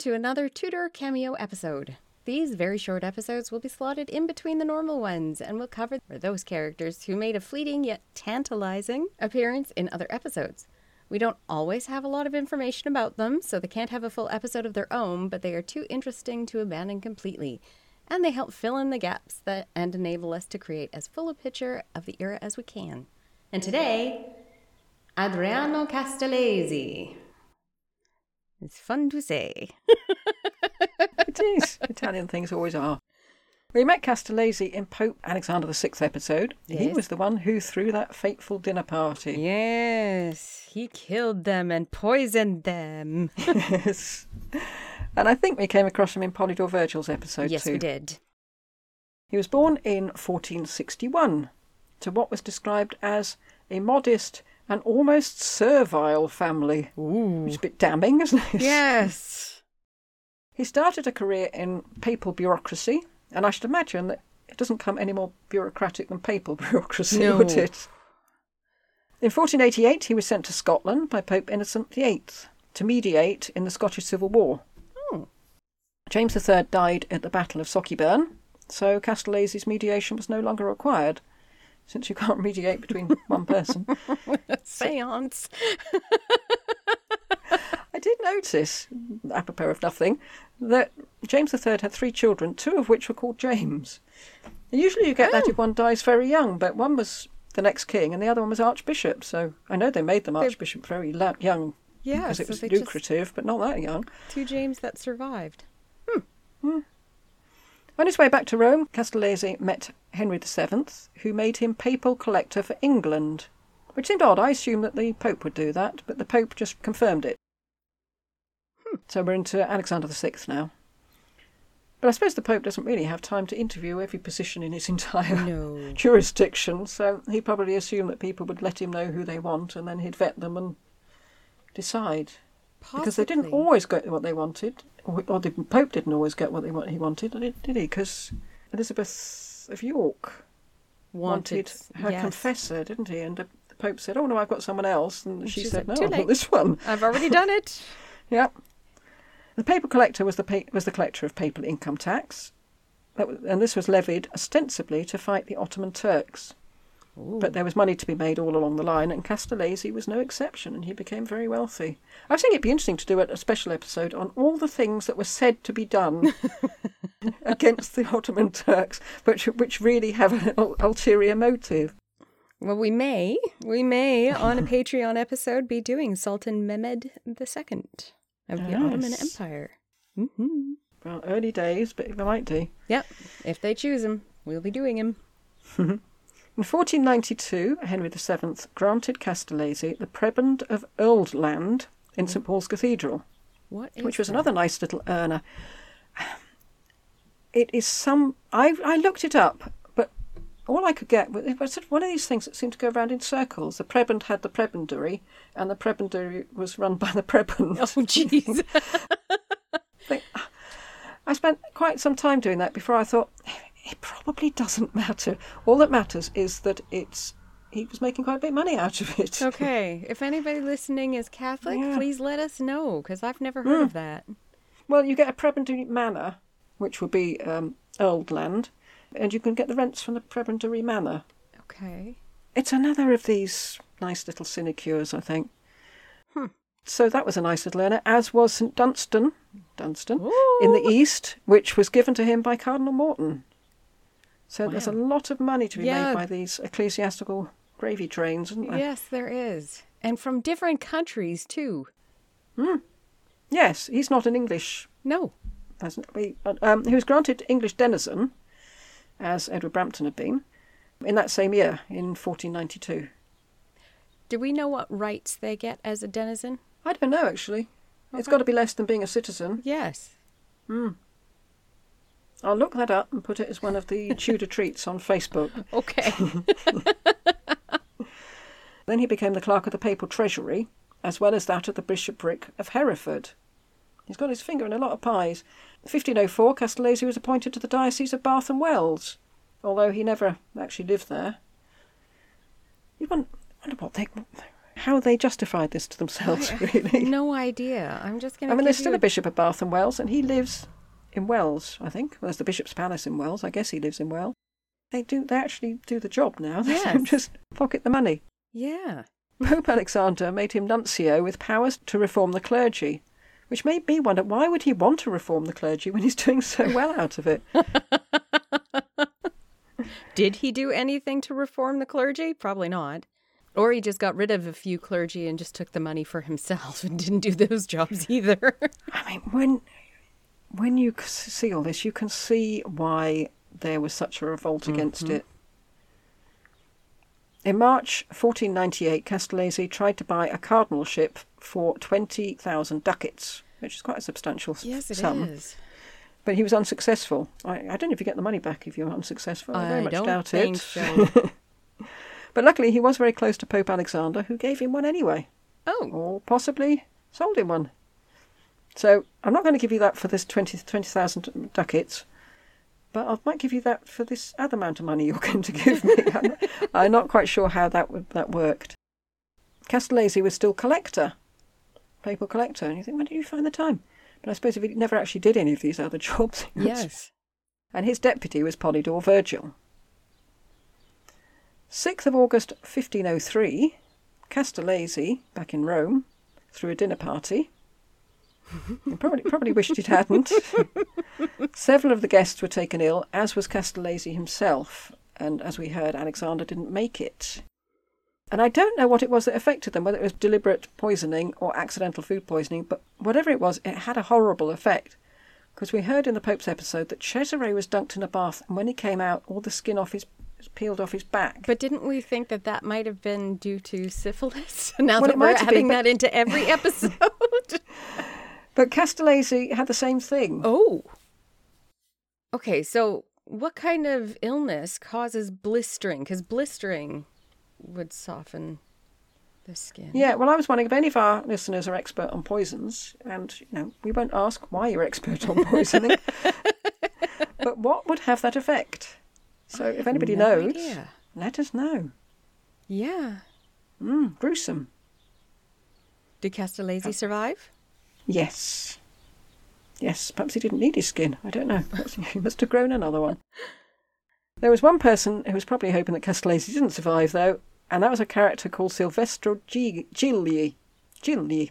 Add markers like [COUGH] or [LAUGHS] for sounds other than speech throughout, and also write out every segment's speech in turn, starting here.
To another Tudor cameo episode. These very short episodes will be slotted in between the normal ones and will cover those characters who made a fleeting yet tantalizing appearance in other episodes. We don't always have a lot of information about them, so they can't have a full episode of their own, but they are too interesting to abandon completely. And they help fill in the gaps that and enable us to create as full a picture of the era as we can. And today, Adriano Castellesi. It's fun to say. [LAUGHS] It is. Italian things always are. We met Castellesi in Pope Alexander VI episode. Yes. He was the one who threw that fateful dinner party. Yes, he killed them and poisoned them. [LAUGHS] Yes. And I think we came across him in Polydore Virgil's episode yes, too. we did. He was born in 1461 to what was described as a modest and almost servile family. Ooh. Which is a bit damning, isn't it? [LAUGHS] Yes. He started a career in papal bureaucracy, and I should imagine that it doesn't come any more bureaucratic than papal [LAUGHS] bureaucracy, No. would it? In 1488, he was sent to Scotland by Pope Innocent VIII to mediate in the Scottish Civil War. Oh. James III died at the Battle of Sauchieburn, so Castellesi's mediation was no longer required, since you can't mediate between [LAUGHS] one person. [LAUGHS] Seance. [LAUGHS] I did notice, apropos of nothing, that James III had three children, two of which were called James. And usually you get that if oh. one dies very young, but one was the next king and the other one was archbishop. So I know they made them archbishop very la- young Yeah, because it so was lucrative, but not that young. two James that survived. Hmm. Hmm. On his way back to Rome, Castellesi met Henry VII, who made him papal collector for England, which seemed odd. I assumed that the Pope would do that, but the Pope just confirmed it. Hmm. So we're into Alexander VI now. But I suppose the Pope doesn't really have time to interview every position in his [LAUGHS] entire No. jurisdiction, so he probably assumed that people would let him know who they want and then he'd vet them and decide. Because they didn't always get what they wanted, or, the Pope didn't always get what he wanted, did he? Because Elizabeth of York wanted, her yes. confessor, didn't he? And the, Pope said, "Oh no, I've got someone else," and she, she said, "No, I late." want this one." I've already done it. [LAUGHS] Yeah. The papal collector was the pa- was the collector of papal income tax, that was, and this was levied ostensibly to fight the Ottoman Turks. But there was money to be made all along the line, and Castellesi was no exception, and he became very wealthy. I think it'd be interesting to do a special episode on all the things that were said to be done [LAUGHS] against the Ottoman Turks, which which really have an ul- ulterior motive. Well, we may, we may on a Patreon episode be doing Sultan Mehmed II of the Ottoman Yes. Empire. hmm Well, early days, but we might do. Yep. If they choose him, we'll be doing him. [LAUGHS] In 1492, Henry VII granted Castellesi the prebend of Ealdland in mm. St Paul's Cathedral, What is which was that? another nice little urner. It is some. I I looked it up, but all I could get was it was sort of one of these things that seemed to go around in circles. The prebend had the prebendary, and the prebendary was run by the prebend. [LAUGHS] Oh, jeez. [LAUGHS] I spent quite some time doing that before I thought it probably doesn't matter. All that matters is that it's he was making quite a bit of money out of it. [LAUGHS] okay. If anybody listening is Catholic, Yeah. please let us know because I've never heard of that. Well, you get a prebendary manor, which would be um, Ealdland, and you can get the rents from the prebendary manor. Okay. It's another of these nice little sinecures, I think. Hmm. So that was a nice little earner, as was St Dunstan, Dunstan in the east, which was given to him by Cardinal Morton. So there's a lot of money to be Yeah. made by these ecclesiastical gravy trains, isn't there? Yes, there is. And from different countries, too. Yes, he's not an English No. Um, he was granted English denizen, as Edward Brampton had been, in that same year, in 1492. Do we know what rights they get as a denizen? I don't know, actually. It's got to be less than being a citizen. Yes. I'll look that up and put it as one of the [LAUGHS] Tudor treats on Facebook. Okay. [LAUGHS] [LAUGHS] Then he became the clerk of the papal treasury, as well as that of the bishopric of Hereford. He's got his finger in a lot of pies. 1504, Castellesi was appointed to the diocese of Bath and Wells, although he never actually lived there. You wonder, wonder what they, how they justified this to themselves, really. No idea. I'm just gonna. I mean, there's still you a bishop of Bath and Wells, and he lives in Wells, I think. Well, there's the Bishop's Palace in Wells. I guess he lives in Wells. They do. They actually do the job now. [LAUGHS] They Yes. just pocket the money. Yeah. Pope Alexander made him nuncio with powers to reform the clergy, which made me wonder why would he want to reform the clergy when he's doing so [LAUGHS] well out of it? Did he do anything to reform the clergy? Probably not. Or he just got rid of a few clergy and just took the money for himself and didn't do those jobs either. I mean, when when you see all this, you can see why there was such a revolt mm-hmm. against it. In March 1498, Castellesi tried to buy a cardinalship for 20,000 ducats, which is quite a substantial yes, it is. sum. But he was unsuccessful. I, I don't know if you get the money back if you're unsuccessful. I, very much doubt it. so. [LAUGHS] But luckily, he was very close to Pope Alexander, who gave him one anyway, oh, or possibly sold him one. So I'm not going to give you that for this 20 20,000 ducats, but I might give you that for this other amount of money you're [LAUGHS] going to give me. I'm, not, I'm not quite sure how that would, that worked. Castellesi was still collector, papal collector, and you think, when did you find the time? But I suppose if he never actually did any of these other [LAUGHS] jobs, yes. [LAUGHS] and his deputy was Polydore Virgil. 6th of August 1503, Castellesi, back in Rome, threw a dinner party. Probably, probably wished it hadn't. [LAUGHS] Several of the guests were taken ill, as was Castellesi himself, and as we heard, Alexander didn't make it. And I don't know what it was that affected them, whether it was deliberate poisoning or accidental food poisoning, but whatever it was, it had a horrible effect. Because we heard in the Pope's episode that Cesare was dunked in a bath, and when he came out, all the skin off his peeled off his back. But didn't we think that that might have been due to syphilis? [LAUGHS] Now Well, that we're have been, but- that into every [LAUGHS] episode. But Castellesi had the same thing. oh. Okay, so what kind of illness causes blistering? Because blistering would soften the skin. Yeah, well, I was wondering if any of our listeners are expert on poisons, and you know, we won't ask why you're expert on poisoning, [LAUGHS] but what would have that effect? So, if anybody no knows, idea. let us know. Yeah. Mm, gruesome. Did Castellesi survive? Yes. Yes, perhaps he didn't need his skin. I don't know. Perhaps he must have grown another one. There was one person who was probably hoping that Castellesi didn't survive, though, and that was a character called Silvestro Gi- Gigli. Gigli.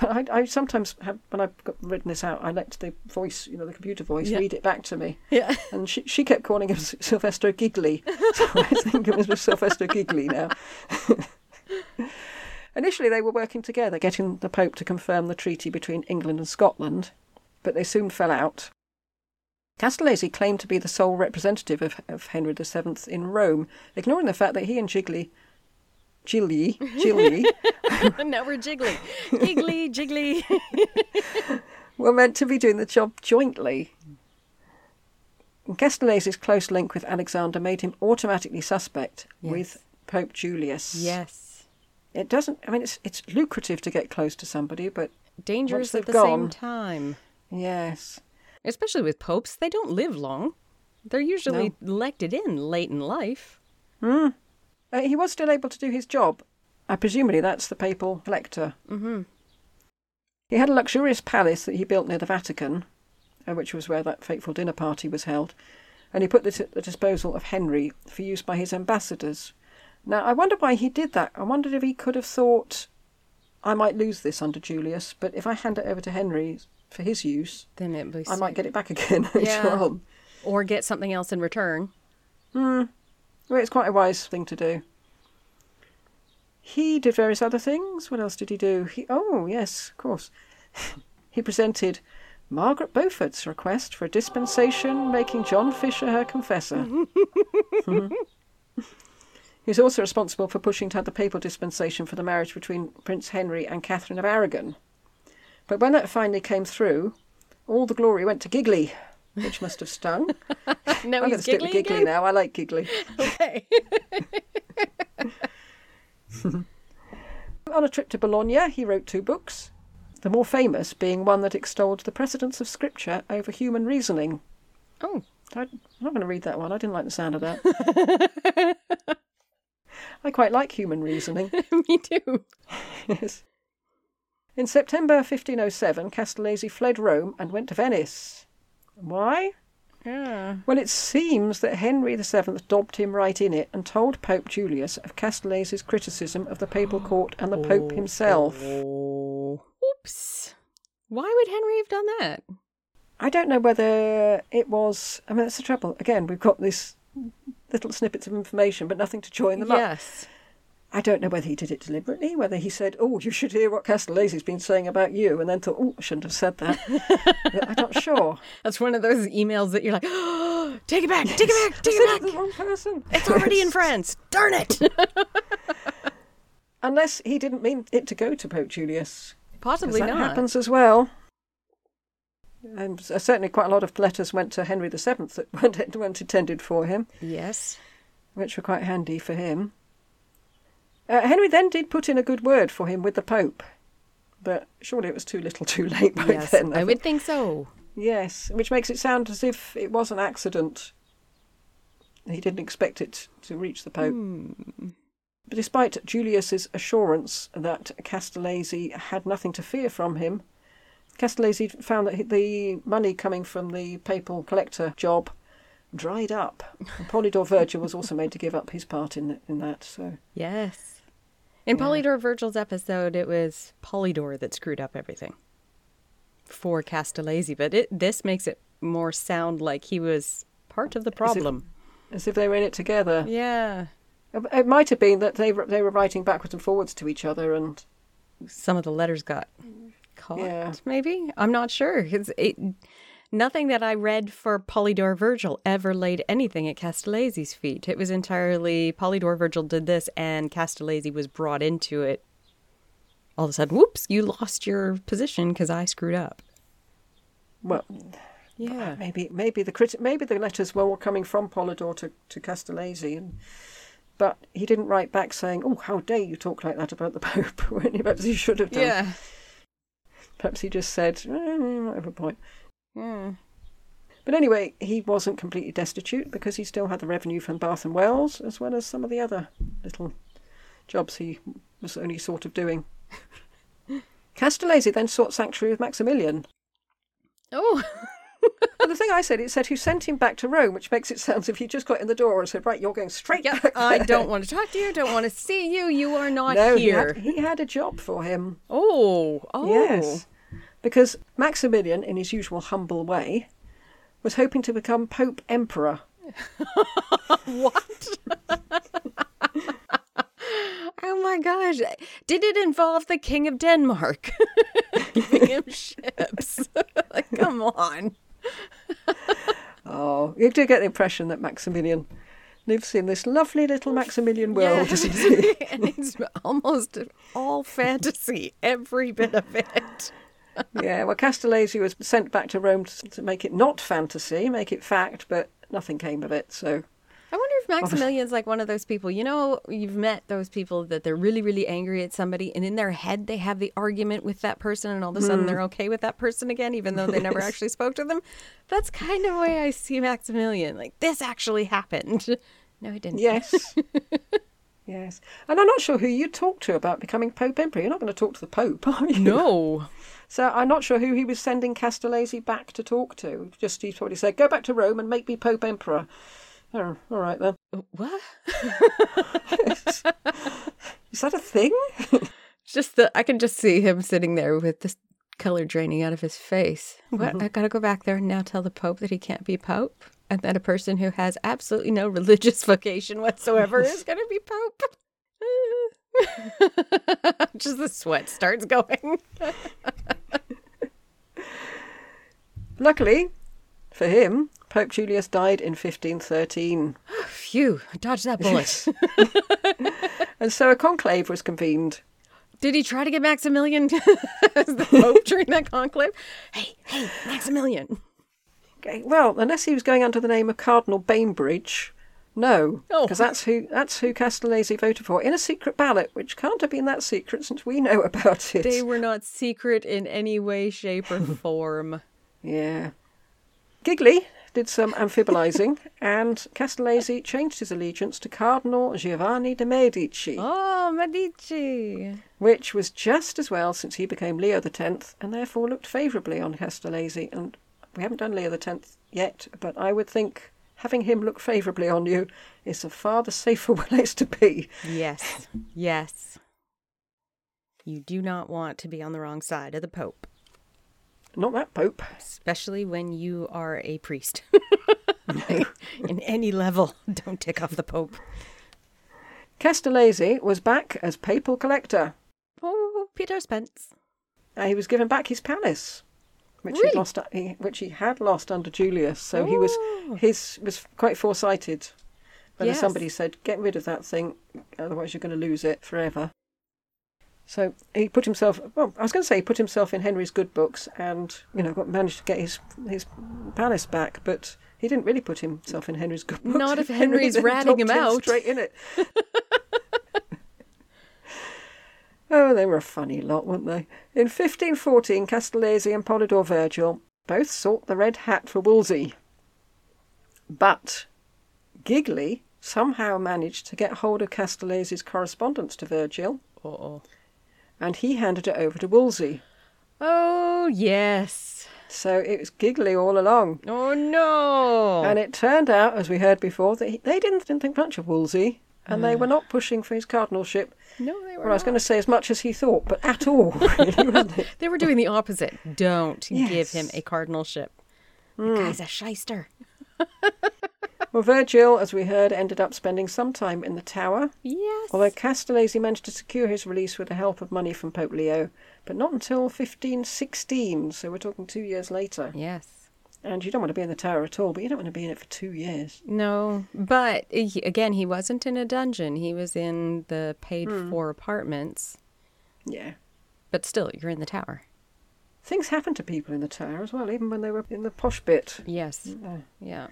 I, I sometimes have, when I've got written this out, I let the voice, you know, the computer voice, Yeah. read it back to me. Yeah. And she, she kept calling him [LAUGHS] Silvestro Gigli. So I think it was Silvestro Gigli now. [LAUGHS] Initially, they were working together, getting the Pope to confirm the treaty between England and Scotland, but they soon fell out. Castellesi claimed to be the sole representative of, of Henry VII in Rome, ignoring the fact that he and Gigli, Gigli, Gigli [LAUGHS] now we're jiggly. Giggly, jiggly. [LAUGHS] were meant to be doing the job jointly. Castellesi's close link with Alexander made him automatically suspect Yes. with Pope Julius. yes. It doesn't. I mean, it's it's lucrative to get close to somebody, but Dangerous at the gone- same time. yes, Especially with popes, they don't live long. They're usually elected in late in life. uh, he was still able to do his job. I presumably that's the papal elector. Mm-hmm. He had a luxurious palace that he built near the Vatican, uh, which was where that fateful dinner party was held, and he put this at the disposal of Henry for use by his ambassadors. Now, I wonder why he did that. I wondered if he could have thought, I might lose this under Julius, but if I hand it over to Henry for his use, Then it was I might get it back again [LAUGHS] later Yeah. on. or get something else in return. Hmm. Well, it's quite a wise thing to do. He did various other things. What else did he do? He oh yes, of course. [LAUGHS] he presented Margaret Beaufort's request for a dispensation, making John Fisher her confessor. [LAUGHS] he was also responsible for pushing to have the papal dispensation for the marriage between Prince Henry and Catherine of Aragon. But when that finally came through, all the glory went to Giggly, which must have stung. No, I'm going to stick with Giggly again. now. I like Giggly. [LAUGHS] Okay. [LAUGHS] On a trip to Bologna, he wrote two books, the more famous being one that extolled the precedence of scripture over human reasoning. oh, I'm not going to read that one. I didn't like the sound of that. [LAUGHS] I quite like human reasoning. [LAUGHS] Me too. yes. In September 1507, Castellesi fled Rome and went to Venice. Why? Yeah. Well, it seems that Henry VII dobbed him right in it and told Pope Julius of Castellesi's criticism of the papal [GASPS] court and the Pope oh, himself. Oh. Oops. Why would Henry have done that? I don't know whether it was. I mean, that's the trouble. Again, we've got these little snippets of information, but nothing to join them up. yes. I don't know whether he did it deliberately, whether he said, "Oh, you should hear what Castellesi's been saying about you," and then thought, "Oh, I shouldn't have said that." I'm not [LAUGHS] sure. That's one of those emails that you're like, oh, [GASPS] take it back, take it back, take I it back. the wrong person. It's already in France. Darn it. [LAUGHS] Unless he didn't mean it to go to Pope Julius. Possibly that not. happens as well. And certainly, quite a lot of letters went to Henry VII that [LAUGHS] weren't, weren't intended for him, Yes. which were quite handy for him. Uh, Henry then did put in a good word for him with the Pope, but surely it was too little, too late by Yes. then. I would think so. Yes, which makes it sound as if it was an accident. He didn't expect it to reach the Pope. But despite Julius's assurance that Castellesi had nothing to fear from him, Castellesi found that the money coming from the papal collector job dried up. [LAUGHS] And Polydore Virgil was also made to give up his part in in that. So Yes. In Polydore Virgil's episode, it was Polydore that screwed up everything for Castellesi, but it this makes it more sound like he was part of the problem. as if they were in it together. Yeah. Uh, it might have been that they they were writing backwards and forwards to each other, and Some of the letters got caught, Yeah. maybe? I'm not sure. 'cause it, nothing that I read for Polydore Virgil ever laid anything at Castellesi's feet. It was entirely Polydore Virgil did this and Castellesi was brought into it. All of a sudden, whoops, you lost your position because I screwed up. well, Yeah. maybe maybe the criti- maybe the letters were all coming from Polydore to to Castellesi, and but he didn't write back saying, "Oh, how dare you talk like that about the Pope?" [LAUGHS] When perhaps he should have done. Yeah. Perhaps he just said, eh, "Not have point." Yeah. But anyway, he wasn't completely destitute because he still had the revenue from Bath and Wells, as well as some of the other little jobs he was only sort of doing. [LAUGHS] Castellesi then sought sanctuary with Maximilian. Oh. [LAUGHS] But the thing I said, it said who sent him back to Rome, which makes it sound as if he just got in the door and said, "Right, you're going straight yeah. back." I don't want to talk to you. Don't want to see you. You are not No, he here. had, he had a job for him. Oh. Oh. Yes, because Maximilian, in his usual humble way, was hoping to become Pope Emperor. [LAUGHS] What? [LAUGHS] oh my gosh. Did it involve the King of Denmark? [LAUGHS] Giving him ships. like, come on. Oh, you do get the impression that Maximilian lives in this lovely little Maximilian world, Yes. and it's almost all fantasy, every bit of it. Yeah, well, Castellesi was sent back to Rome to, to make it not fantasy, make it fact, but nothing came of it, so. I wonder if Maximilian's like one of those people. You know, you've met those people that they're really, really angry at somebody, and in their head they have the argument with that person, and all of a sudden hmm. they're okay with that person again, even though they never actually spoke to them. That's kind of the way I see Maximilian. Like this actually happened. [LAUGHS] No, it didn't. Yes. [LAUGHS] yes. And I'm not sure who you talk to about becoming Pope Emperor. You're not going to talk to the Pope, [LAUGHS] are you? No. So I'm not sure who he was sending Castellesi back to talk to. Just he probably said, go back to Rome and make me Pope Emperor. Oh, all right then. Uh, what? [LAUGHS] Is that a thing? Just the I can just see him sitting there with this color draining out of his face. What? Mm-hmm. I gotta go back there and now tell the Pope that he can't be Pope, and that a person who has absolutely no religious [LAUGHS] vocation whatsoever is gonna be Pope. [LAUGHS] just the sweat starts going. Luckily for him, Pope Julius died in 1513. Phew! I dodged that bullet. [LAUGHS] [LAUGHS] And so a conclave was convened. Did he try to get Maximilian [LAUGHS] as the Pope during that conclave? Hey, hey, Maximilian! Okay, Well, unless he was going under the name of Cardinal Bainbridge, no, Oh. because that's who that's who Castellesi voted for in a secret ballot, which can't have been that secret since we know about it. They were not secret in any way, shape, or form. Yeah. Giggly did some amphibolizing, and Castellesi changed his allegiance to Cardinal Giovanni de' Medici, Oh, Medici. which was just as well since he became Leo X and therefore looked favourably on Castellesi. And we haven't done Leo X yet, but I would think having him look favourably on you is a far the safer [LAUGHS] place to be. Yes. Yes. You do not want to be on the wrong side of the Pope, Not that Pope. especially when you are a priest. [LAUGHS] In any level, [LAUGHS] don't tick off the Pope. Castellesi was back as papal collector. Oh, Peter's Pence. Uh, he was given back his palace, which Really? he lost, which he had lost under Julius. So he was Oh. his was quite foresighted. Whether Yes. somebody said, "Get rid of that thing, otherwise you're going to lose it forever." So he put himself. Well, I was going to say he put himself in Henry's good books, and you know, got managed to get his his palace back, but. He didn't really put himself in Henry's good books. Not if [LAUGHS] Henry's then ratting him out. straight in it. [LAUGHS] Oh, they were a funny lot, weren't they? In 1514, Castellesi and Polydore Virgil both sought the red hat for Wolsey. But Giggly somehow managed to get hold of Castellesi's correspondence to Virgil, Oh. And he handed it over to Wolsey. Oh, yes. So it was Giggly all along. Oh, no. And it turned out, as we heard before, that he, they didn't, didn't think much of Wolsey, and they ah. were not pushing for his cardinalship. no, they were Well, I was going to say as much as he thought, but at all, [LAUGHS] really? They were doing the opposite. Don't give him a cardinalship. The hmm. guy's a shyster. [LAUGHS] Well, Virgil, as we heard, ended up spending some time in the tower, Yes. although Castellesi managed to secure his release with the help of money from Pope Leo, but not until 1516, so we're talking two years later. yes. And you don't want to be in the tower at all, but you don't want to be in it for two years. No, but he, again, he wasn't in a dungeon. He was in the paid hmm. for apartments. Yeah. But still, you're in the tower. Things happen to people in the tower as well, even when they were in the posh bit. Yes. Mm, yeah. Yeah.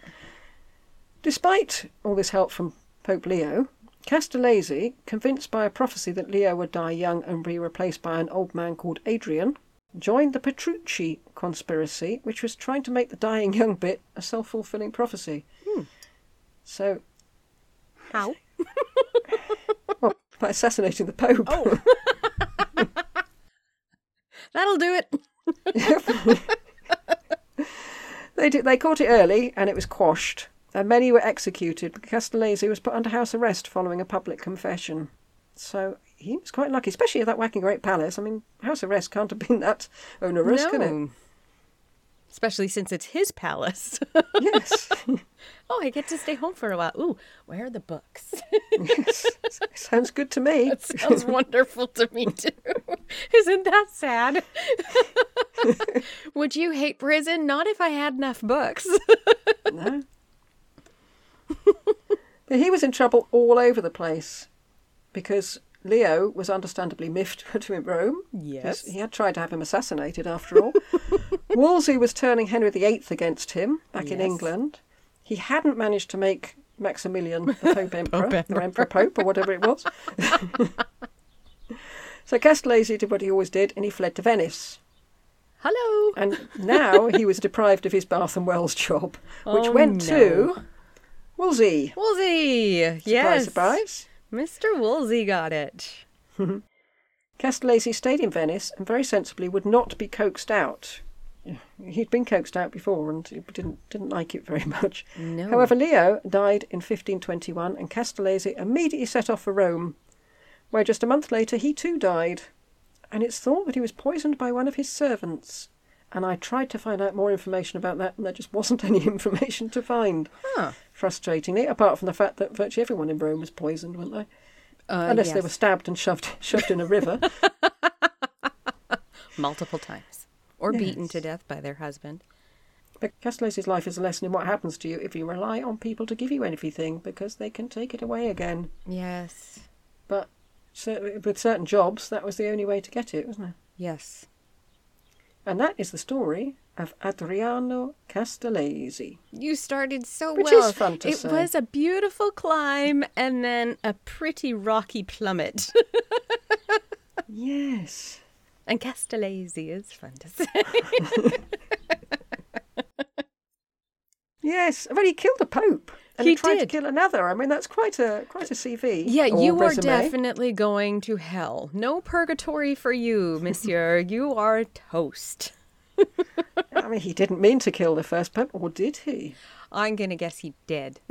Despite all this help from Pope Leo, Castellesi, convinced by a prophecy that Leo would die young and be replaced by an old man called Adrian, joined the Petrucci conspiracy, which was trying to make the dying young bit a self fulfilling prophecy. Hmm. So, How? [LAUGHS] well, by assassinating the Pope. Oh. [LAUGHS] That'll do it. [LAUGHS] They, did, they caught it early and it was quashed, and many were executed, but Castellesi was put under house arrest following a public confession. So he was quite lucky, especially at that whacking great palace. I mean, house arrest can't have been that onerous, can it? Especially since it's his palace. [LAUGHS] Yes. [LAUGHS] oh, I get to stay home for a while. Ooh, where are the books? [LAUGHS] yes. Sounds good to me. that sounds wonderful to me, too. Isn't that sad? Would you hate prison? Not if I had enough books. no. He was in trouble all over the place because Leo was understandably miffed [LAUGHS] to him Rome. Yes. He had tried to have him assassinated after all. [LAUGHS] Wolsey was turning Henry VIII against him back in England. He hadn't managed to make Maximilian the [LAUGHS] Pope Emperor, Pope or Emperor Pope, or whatever it was. so Castellesi did what he always did, and he fled to Venice. Hello. And now he was deprived of his Bath and Wells job, which Oh, went to Wolsey. Woolsey. Surprise, yes. surprise. Mr. Woolsey got it. [LAUGHS] Castellesi stayed in Venice and very sensibly would not be coaxed out. He'd been coaxed out before and didn't didn't like it very [LAUGHS] much. No. However, Leo died in 1521 and Castellesi immediately set off for Rome, where just a month later he too died. And it's thought that he was poisoned by one of his servants. And I tried to find out more information about that, and there just wasn't [LAUGHS] any information to find. Huh. Frustratingly, apart from the fact that virtually everyone in Rome was poisoned, weren't they? Uh, Unless they were stabbed and shoved [LAUGHS] shoved in a river. [LAUGHS] multiple times or beaten to death by their husband. But Castellesi's life is a lesson in what happens to you if you rely on people to give you anything, because they can take it away again. Yes. But cer- with certain jobs, that was the only way to get it, wasn't it? Yes. And that is the story of Adriano Castellesi. You started so Which well. is fun to it say. was a beautiful climb and then a pretty rocky plummet. [LAUGHS] Yes. and Castellesi is fun to say. [LAUGHS] Yes, well, he killed a pope and He he, tried did. to kill another. I mean, that's quite a quite a CV. Yeah, you are definitely going to hell. No purgatory for you, monsieur. [LAUGHS] you are toast. [LAUGHS] I mean, he didn't mean to kill the first pope, or did he? I'm going to guess he did. [LAUGHS]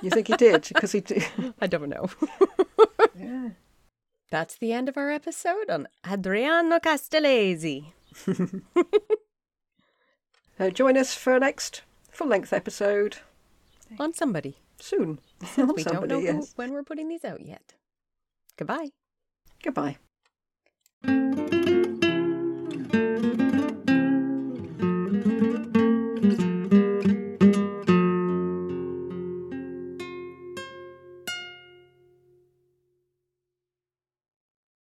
You think he did? Because he did. I don't know. yeah. That's the end of our episode on Adriano Castellesi. So uh, join us for next full length episode On somebody. soon. Since [LAUGHS] we Somebody, don't know who, when we're putting these out yet. Goodbye. Goodbye.